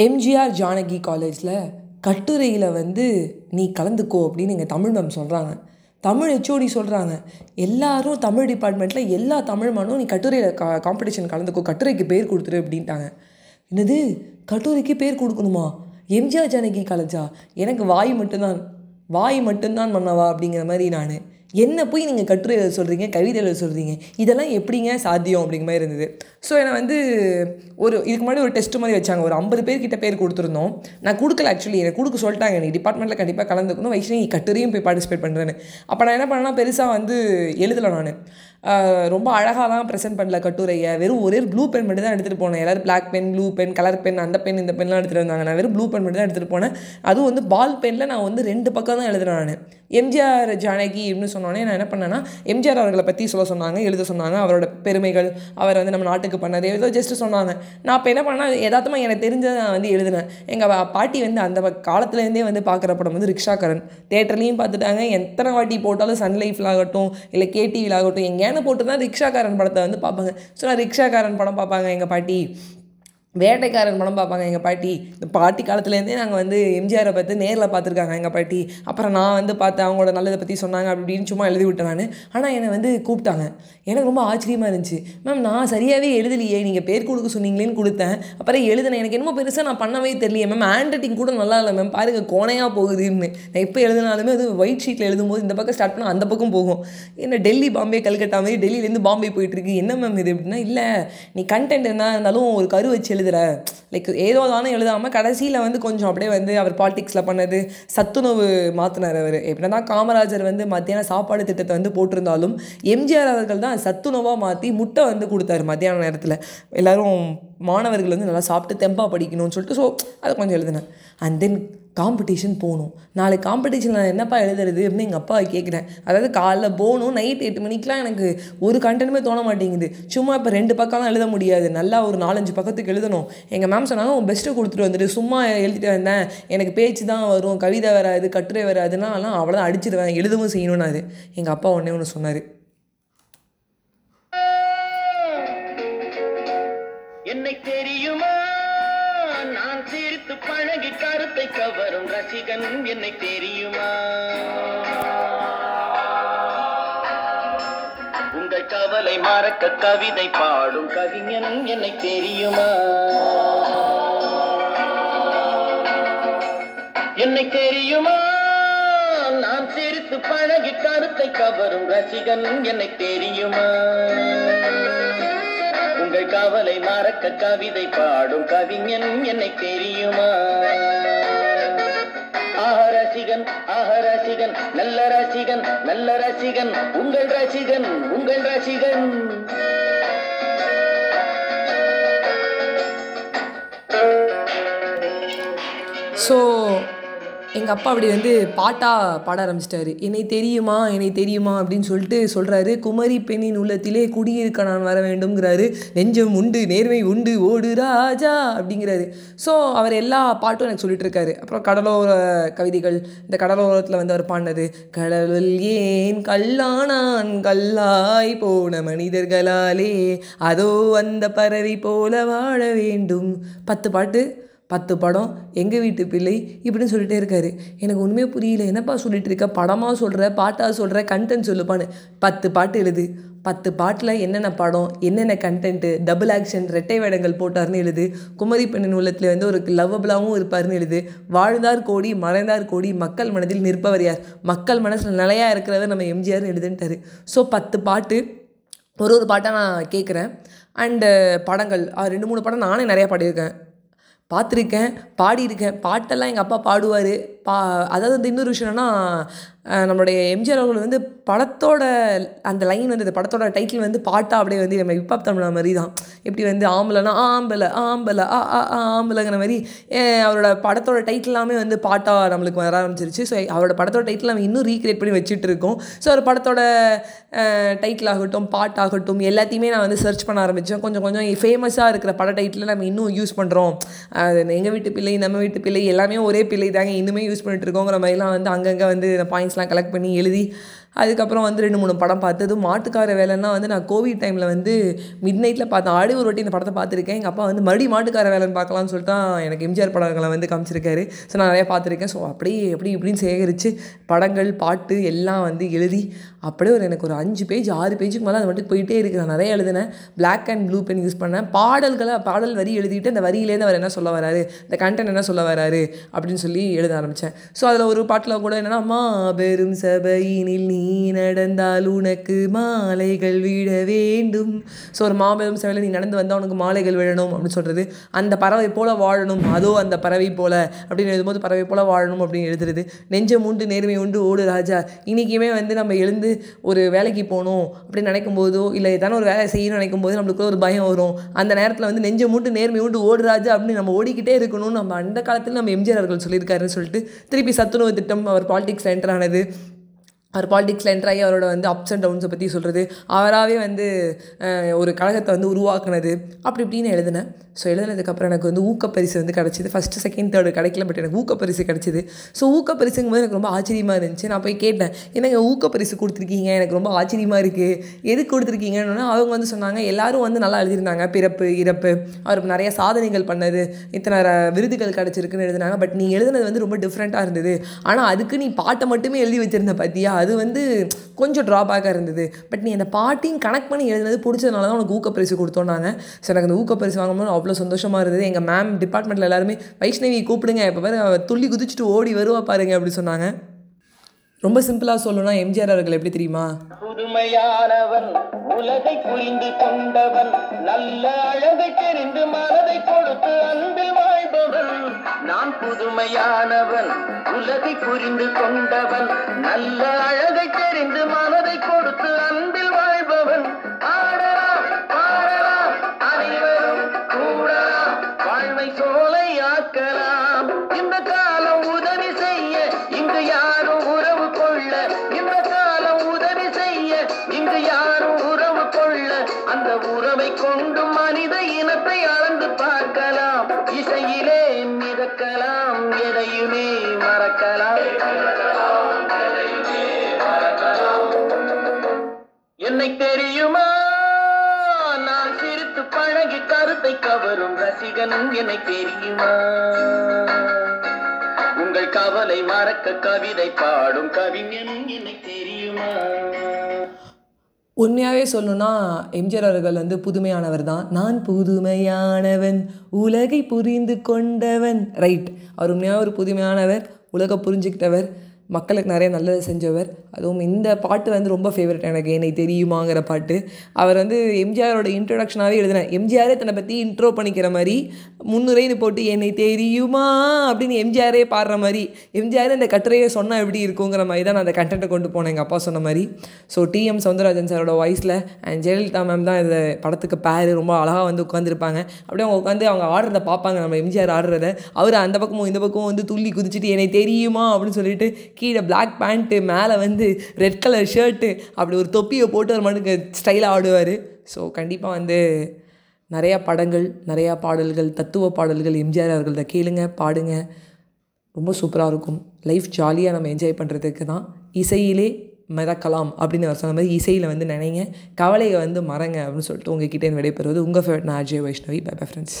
எம்ஜிஆர் ஜானகி காலேஜில் கட்டுரையில் வந்து நீ கலந்துக்கோ அப்படின்னு எங்கள் தமிழ் மேம் சொல்கிறாங்க தமிழ் ஹெச்ஓடி சொல்கிறாங்க எல்லாரும் தமிழ் டிபார்ட்மெண்ட்டில் எல்லா தமிழ் மேனும் நீ கட்டுரையில் கா காம்படிஷன் கலந்துக்கோ கட்டுரைக்கு பேர் கொடுத்துரு அப்படின்ட்டாங்க. என்னது? கட்டுரைக்கு பேர் கொடுக்கணுமா? எம்ஜிஆர் ஜானகி காலேஜா? எனக்கு வாய் மட்டும்தான். வாய் மட்டும்தான் மன்னவா அப்படிங்கிற மாதிரி நான். என்ன போய் நீங்கள் கட்டுரை எழுத சொல்கிறீங்க கவிதை எழுத சொல்கிறீங்க இதெல்லாம் எப்படிங்க சாத்தியம் அப்படிங்கிற மாதிரி இருந்தது. ஸோ என்னை வந்து ஒரு இதுக்கு முன்னாடி ஒரு டெஸ்ட் மாதிரி வச்சாங்க. ஒரு ஐம்பது பேர்கிட்ட பேர் கொடுத்துருந்தோம். நான் கொடுக்கல ஆக்சுவலி எனக்கு கொடுக்க சொல்லிட்டாங்க. நீ டிபார்ட்மெண்ட்டில் கண்டிப்பாக கலந்துக்கணும். வைஷ்ணவி கட்டுரையும் போய் பார்ட்டிசிபேட் பண்ணுறேன்னு அப்போ நான் என்ன பண்ணேன்னா பெருசாக வந்து எழுதலை நான். ரொம்ப அழகாலாம் ப்ரெசென்ட் பண்ணல கட்டுரையை. வெறும் ஒரே ப்ளூ பென் மட்டும் தான் எடுத்துகிட்டு போனேன். எல்லோரும் black pen blue pen colour pen அந்த பென் இந்த பென்லாம் எடுத்துகிட்டு வந்தாங்க. நான் வெறும் ப்ளூ பென் மட்டும் தான் எடுத்துகிட்டு போனேன். அதுவும் வந்து பால் பெனில் நான் வந்து ரெண்டு பக்கம் தான் எழுதுறேன் நான். எம்ஜிஆர் ஜானகி அப்படின்னு சொன்னோடனே நான் என்ன பண்ணேன்னா எம்ஜிஆர் அவர்களை பற்றி சொல்ல சொன்னாங்க எழுத சொன்னாங்க அவரோட பெருமைகள் அவர் வந்து நம்ம நாட்டுக்கு பண்ணது ஏதோ ஜஸ்ட்டு சொன்னாங்க. நான் இப்போ என்ன பண்ணேன் யதார்த்தமாக எனக்கு தெரிஞ்சதை நான் வந்து எழுதினேன். எங்கள் பாட்டி வந்து அந்த காலத்துலேருந்தே வந்து பார்க்குற படம் வந்து ரிக்ஷாகரன் தேட்டர்லேயும் பார்த்துட்டாங்க எத்தனை வாட்டி போட்டாலும் சன் லைஃப்ல ஆகட்டும் இல்லை கேடிவியில் ஆகட்டும் எங்கேயான போட்டு தான் ரிக்ஷாக்காரன் படத்தை வந்து பார்ப்பாங்க. ஸோ நான் ரிக்ஷாக்காரன் படம் பார்ப்பாங்க எங்கள் பாட்டி. வேட்டைக்காரன் படம் பார்ப்பாங்க. எங்கள் பாட்டி இந்த பாட்டி காலத்துலேருந்தே நாங்கள் வந்து எம்ஜிஆரை பார்த்து நேரில் பார்த்துருக்காங்க எங்கள் பாட்டி. அப்புறம் நான் வந்து பார்த்தேன் அவங்களோட நல்லதை பற்றி சொன்னாங்க அப்படின்னு சும்மா எழுதி விட்டேன் நான். ஆனால் என்னை வந்து கூப்பிட்டாங்க. எனக்கு ரொம்ப ஆச்சரியமாக இருந்துச்சு. மேம் நான் சரியாகவே எழுதலையே. நீங்கள் பேர் கொடுக்க சொன்னீங்களேன்னு கொடுத்தேன். அப்புறம் எழுதினேன். எனக்கு என்னமோ பெருசாக நான் பண்ணவே தெரியலையே. மேம் ஹேண்ட் ரைட்டிங் கூட நல்லா இல்லை மேம். பாருங்கள் கோணையாக போகுதுன்னு. நான் எப்போ எழுதினாலுமே அது ஒயிட் ஷீட்டில் எழுதும்போது இந்த பக்கம் ஸ்டார்ட் பண்ணால் அந்த பக்கம் போகும். என்ன டெல்லி பாம்பே கல்கட்டா மாதிரி டெல்லியிலேருந்து பாம்பே போயிட்டுருக்கு. என்ன மேம் இது? அப்படின்னா இல்லை நீ கண்டென்ட் என்ன இருந்தாலும் ஒரு கரு வச்சு எழுதுற. லைக் ஏதோ தானே எழுதாமல் கடைசியில் வந்து கொஞ்சம் அப்படியே வந்து அவர் பாலிடிக்ஸில் பண்ணது சத்துணவு மாற்றினார் அவர். எப்படின்னா தான் காமராஜர் வந்து மத்தியான சாப்பாடு திட்டத்தை வந்து போட்டிருந்தாலும் எம்ஜிஆர் அவர்கள் தான் சத்துணவாக மாற்றி முட்டை வந்து கொடுத்தாரு மத்தியான நேரத்தில். எல்லோரும் மாணவர்கள் வந்து நல்லா சாப்பிட்டு தெம்பாக படிக்கணும்னு சொல்லிட்டு ஸோ அதை கொஞ்சம் எழுதினேன். அண்ட் தென் காம்படிஷன் போகணும். நாளைக்கு காம்படிஷனில் என்னப்பா எழுதுறது அப்படின்னு எங்கள் அப்பா கேட்குறேன் அதாவது காலைல போகணும் நைட் எட்டு மணிக்கெலாம் எனக்கு ஒரு கண்டென்ட்டுமே தோண மாட்டேங்குது. சும்மா இப்போ ரெண்டு பக்கம்லாம் எழுத முடியாது. நல்லா ஒரு நாலஞ்சு பக்கத்துக்கு எழுதணும். எங்கள் மேம் சொன்னாங்க உன் பெஸ்ட்டை கொடுத்துட்டு வந்துட்டு சும்மா எழுதிட்டு வந்தேன். எனக்கு பேச்சு தான் வரும். கவிதை வராது கட்டுரை வராதுன்னா ஆனால் அவ்வளோதான் அடிச்சிடுவேன் எழுதவும் செய்யணும்னாரு. எங்கள் அப்பா ஒன்றே ஒன்று சொன்னார். என்னை தெரியுமா? நான் சிரித்து பழகி கருத்தை கவரும் ரசிகன் என்னை தெரியுமா? உங்கள் கவலை மறக்க கவிதை பாடும் கவிஞன் என்னை தெரியுமா? என்னை தெரியுமா? நான் சிரித்து பழகி கருத்தை கவரும் ரசிகன் என்னை தெரியுமா? கண்கள் காவலை மறக்க கவிதை பாடும் கவிஞன் என்னை தெரியுமா? ரசிகன் ஆஹ ரசிகன் நல்ல ரசிகன் நல்ல ரசிகன் உங்கள் ரசிகன் உங்கள் ரசிகன். ஸோ எங்கள் அப்பா அப்படி வந்து பாட்டாக பாட ஆரம்பிச்சிட்டாரு. என்னை தெரியுமா என்னை தெரியுமா? அப்படின்னு சொல்லிட்டு சொல்கிறாரு குமரி பெண்ணின் உள்ளத்திலே குடியிருக்க நான் வர வேண்டும்ங்கிறாரு. நெஞ்சம் உண்டு நேர்மை உண்டு ஓடு ராஜா அப்படிங்கிறாரு. ஸோ அவர் எல்லா பாட்டும் எனக்கு சொல்லிட்டு இருக்காரு. அப்புறம் கடலோர கவிதைகள் இந்த கடலோரத்தில் வந்து அவர் பாடினது கடலில் ஏன் கல்லானான் கல்லாய் போன மனிதர்களாலே அதோ அந்த பறவை போல வாழ வேண்டும். பத்து பாட்டு. பத்து படம் எங்கள் வீட்டு பிள்ளை இப்படின்னு சொல்லிகிட்டே இருக்காரு. எனக்கு ஒன்றுமே புரியல. என்னப்பா சொல்லிகிட்டு இருக்க? படமாக சொல்கிற பாட்டாக சொல்கிற கண்டென்ட் சொல்லுப்பான்னு. பத்து பாட்டு எழுது. பத்து பாட்டில் என்னென்ன படம் என்னென்ன கண்டென்ட்டு டபுள் ஆக்ஷன் ரெட்டை வேடங்கள் போட்டார்னு எழுது. குமரி பெண்ணின் உள்ளத்தில் வந்து ஒரு லவ்வபிளாகவும் இருப்பார்னு எழுது. வாழ்ந்தார் கோடி மறைந்தார் கோடி மக்கள் மனதில் நிற்பவர் யார்? மக்கள் மனசில் நிலையாக இருக்கிறவர் நம்ம எம்ஜிஆர்னு எழுதுன்ட்டாரு. ஸோ பத்து பாட்டு ஒரு ஒரு பாட்டாக நான் கேட்குறேன் அண்டு படங்கள் ரெண்டு மூணு படம் நானே நிறையா பாடியிருக்கேன். பார்த்துருக்கேன் பாடியிருக்கேன். பாட்டெல்லாம் எங்கள் அப்பா பாடுவார். பா அதாவது வந்து இன்னொரு விஷயம் என்னென்னா நம்மளுடைய எம்ஜிஆர் அவர்கள் வந்து படத்தோட அந்த லைன் வந்து இந்த படத்தோட டைட்டில் வந்து பாட்டாக அப்படியே வந்து நம்ம ஹிப்ஹாப் தமிழா மாதிரி தான் எப்படி வந்து ஆம்பளைனா ஆம்பளை ஆம்பளை ஆ ஆ ஆ ஆம்பளைங்கிற மாதிரி அவரோட படத்தோட டைட்டில் வந்து பாட்டாக நம்மளுக்கு வர ஆரம்பிச்சிருச்சு. ஸோ அவரோட படத்தோட டைட்டில் நம்ம இன்னும் ரீக்ரியேட் பண்ணி வச்சுட்டு இருக்கோம் ஸோ ஒரு படத்தோட டைட்டில் ஆகட்டும் பாட்டாகட்டும் எல்லாத்தையுமே நான் வந்து சர்ச் பண்ண ஆரம்பித்தேன் கொஞ்சம் கொஞ்சம் ஃபேமஸாக இருக்கிற பட டைட்டில் நம்ம இன்னும் யூஸ் பண்ணுறோம் அது எங்கள் வீட்டு பிள்ளை நம்ம வீட்டு பிள்ளை எல்லாமே ஒரே பிள்ளை தாங்க இன்னுமே யூஸ் பண்ணிட்டு இருக்கோங்கிற மாதிரிலாம் வந்து அங்கங்கே வந்து பாயிண்ட்ஸ்லாம் கலெக்ட் பண்ணி எழுதி அதுக்கப்புறம் வந்து ரெண்டு மூணு படம் பார்த்தது மாட்டுக்கார வேலைன்னா வந்து நான் கோவிட் டைமில் வந்து மிட் நைட்டில் பார்த்தேன் ஆடி ஒரு வாட்டி இந்த படத்தை பார்த்துருக்கேன். எங்கள் அப்பா வந்து மறுபடியும் மாட்டுக்கார வேலைன்னு பார்க்கலாம்னு சொல்லிட்டு தான் எனக்கு எம்ஜிஆர் படங்களை வந்து காமிச்சிருக்காரு. ஸோ நான் நிறையா பார்த்துருக்கேன். ஸோ அப்படியே எப்படி இப்படின்னு சேகரித்து படங்கள் பாட்டு எல்லாம் வந்து எழுதி அப்படியே ஒரு எனக்கு ஒரு அஞ்சு பேஜ் ஆறு பேஜுக்கு மேலே அது மட்டும் போயிட்டே இருக்கு. நான் நிறைய எழுதினேன். Black and blue pen use பண்ணேன். பாடல்களை பாடல் வரி எழுதிட்டு அந்த வரியிலேருந்து அவர் என்ன சொல்ல வராரு? இந்த கண்டென்ட் என்ன சொல்ல வராரு? அப்படின்னு சொல்லி எழுத ஆரம்பித்தேன் ஸோ அதில் ஒரு பாட்டில் கூட என்னென்னா மாபெரும் சபையினில் நீ நடந்தால் உனக்கு மாலைகள் விட வேண்டும். ஸோ ஒரு மாபெரும் சபையில் நீ நடந்து வந்தால் உனக்கு மாலைகள் விழணும் அப்படின்னு சொல்கிறது அந்த பறவை போல் வாழணும். அதோ அந்த பறவை போல அப்படின்னு எழுதும்போது பறவை போல் வாழணும் அப்படின்னு எழுதுறது. நெஞ்சம் உண்டு நேர்மை உண்டு ஓடு ராஜா. இன்றைக்குமே வந்து நம்ம எழுந்து ஒரு வேலைக்கு போகணும் அப்படின்னு நினைக்கும் போதோ இல்லை ஏதான ஒரு வேலை செய்யணும்னு நினைக்கும் போது நம்மளுக்குள்ள ஒரு பயம் வரும். அந்த நேரத்தில் வந்து நெஞ்சை மூட்டு நேர்மை மூட்டு ஓடுராஜு அப்படின்னு நம்ம ஓடிக்கிட்டே இருக்கணும் நம்ம அந்த காலத்தில் நம்ம எம்ஜிஆர் அவர்கள் சொல்லியிருக்காருன்னு சொல்லிட்டு திருப்பி சத்துணவு திட்டம் அவர் பாலிடிக்ஸ் என்டர் ஆனது அவர் பாலிடிக்ஸில் என்ட்ராகி அவரோட வந்து அப்ஸ் அண்ட் டவுன்ஸை பற்றி சொல்கிறது அவராகவே வந்து ஒரு கழகத்தை வந்து உருவாக்குனது. அப்படி இப்படின்னு எழுதினேன். ஸோ எழுதுனதுக்கப்புறம் எனக்கு வந்து ஊக்கப்பரிசு வந்து கிடச்சிது. ஃபஸ்ட்டு செகண்ட் தேர்டு கிடைக்கல பட் எனக்கு ஊக்கப்பரிசு கிடச்சிது. ஸோ ஊக்கப்பரிசுங்கும் போது எனக்கு ரொம்ப ஆச்சரியமாக இருந்துச்சு. நான் போய் கேட்டேன் என்னங்க ஊக்கப்பரிசு கொடுத்துருக்கீங்க? எனக்கு ரொம்ப ஆச்சரியமாக இருக்குது எது கொடுத்துருக்கீங்கன்னு? அவங்க வந்து சொன்னாங்க எல்லாரும் வந்து நல்லா எழுதியிருந்தாங்க. பிறப்பு இறப்பு. அவர் நிறைய சாதனைகள் பண்ணது. இத்தனை விருதுகள் கிடச்சிருக்குன்னு எழுதினாங்க. பட் நீ எழுதுனது வந்து ரொம்ப டிஃப்ரெண்ட்டாக இருந்தது. ஆனால் அதுக்கு நீ பாட்டை மட்டுமே எழுதி வச்சிருந்த பார்த்தியா அது வந்து கொஞ்சம் ட்ராபேக்காக இருந்தது. பட் நீ அந்த பாட்டியும் கனெக்ட் பண்ணி எழுதுனது பிடிச்சதுனால தான் உனக்கு ஊக்கப்பரிசு கொடுத்தோன்னாங்க ஸோ எனக்கு அந்த ஊக்கப்பரிசு வாங்கும்போது அவ்வளோ சந்தோஷமாக இருந்தது. எங்கள் மேம் டிபார்ட்மெண்ட்டில் எல்லாருமே வைஷ்ணவி கூப்பிடுங்க. இப்போ பாரு துள்ளி குதிச்சுட்டு ஓடி வருவா பாருங்க அப்படி சொன்னாங்க. ரொம்ப சிம்பிளாக சொல்லணும்னா எம்ஜிஆர் அவர்கள் எப்படி தெரியுமா? புதுமையானவன் உலகை புரிந்து கொண்டவன் நல்ல அழகை தெரிந்து மனதை கொடுத்து அன்பில் வாழ்பவன் நான் புதுமையானவன் உலகை புரிந்து கொண்டவன் கொண்டும் கொண்டு மனித இனத்தை அளந்து பார்க்கலாம். இசையிலே மிதக்கலாம் எதையுமே மறக்கலாம். என்னை தெரியுமா? நான் சிரித்து பழகி கருத்தை கவரும் ரசிகனும் என்னை தெரியுமா? உங்கள் கவலை மறக்க கவிதை பாடும் கவிஞனும் என்னை தெரியுமா? உண்மையாகவே சொல்லணும்னா எம்ஜிஆர் அவர்கள் வந்து புதுமையானவர் தான். நான் புதுமையானவன் உலகை புரிந்து கொண்டவன். ரைட் அவர் உண்மையாக ஒரு புதுமையானவர் உலகை புரிஞ்சுக்கிட்டவர் மக்களுக்கு நிறைய நல்லது செஞ்சவர். அதுவும் இந்த பாட்டு வந்து ரொம்ப ஃபேவரட் எனக்கு. என்னை தெரியுமாங்கிற பாட்டு. அவர் வந்து எம்ஜிஆரோட இன்ட்ரொடக்ஷனாகவே எழுதினேன் எம்ஜிஆரே தன்னை பற்றி இன்ட்ரோ பண்ணிக்கிற மாதிரி முன்னுரைன்னு போட்டு என்னை தெரியுமா அப்படின்னு எம்ஜிஆரே பாடுற மாதிரி எம்ஜிஆர் இந்த கட்டுரையை சொன்னால் எப்படி இருக்குங்கிற மாதிரி தான் நான் அந்த கண்டென்ட்டை கொண்டு போனேன். எங்கள் அப்பா சொன்ன மாதிரி. ஸோ டிஎம் சவுந்தரராஜன் சாரோட வாய்ஸில் அண்ட் ஜெயலலிதா மேம் தான் இந்த படத்துக்கு பேர். ரொம்ப அழகாக வந்து உட்காந்துருப்பாங்க அப்படியே அவங்க உட்காந்து அவங்க ஆடுறத பார்ப்பாங்க. நம்ம எம்ஜிஆர் ஆடுறத. அவர் அந்த பக்கமும் இந்த பக்கமும் வந்து துள்ளி குதிச்சுட்டு என்னை தெரியுமா? அப்படின்னு சொல்லிட்டு கீழே பிளாக் பேண்ட்டு மேலே வந்து வந்து ரெட் கலர் ஷர்ட்டு அப்படி ஒரு தொப்பியை போட்டு ஒரு மனுக்கு ஸ்டைலாக ஆடுவார். ஸோ கண்டிப்பாக வந்து நிறையா படங்கள் நிறையா பாடல்கள் தத்துவ பாடல்கள் எம்ஜிஆர் அவர்கள்ட்ட கேளுங்க பாடுங்க. ரொம்ப சூப்பராக இருக்கும். லைஃப் ஜாலியாக நம்ம என்ஜாய் பண்ணுறதுக்கு தான். இசையிலே மிதக்கலாம் அப்படின்னு அவர் சொன்ன மாதிரி இசையில் வந்து நினைங்க. கவலையை வந்து மறங்க அப்படின்னு சொல்லிட்டு உங்ககிட்ட விடைபெறுவது உங்கள் ஃபேவரட் நான் Ajay Vaishnavi. Bye bye friends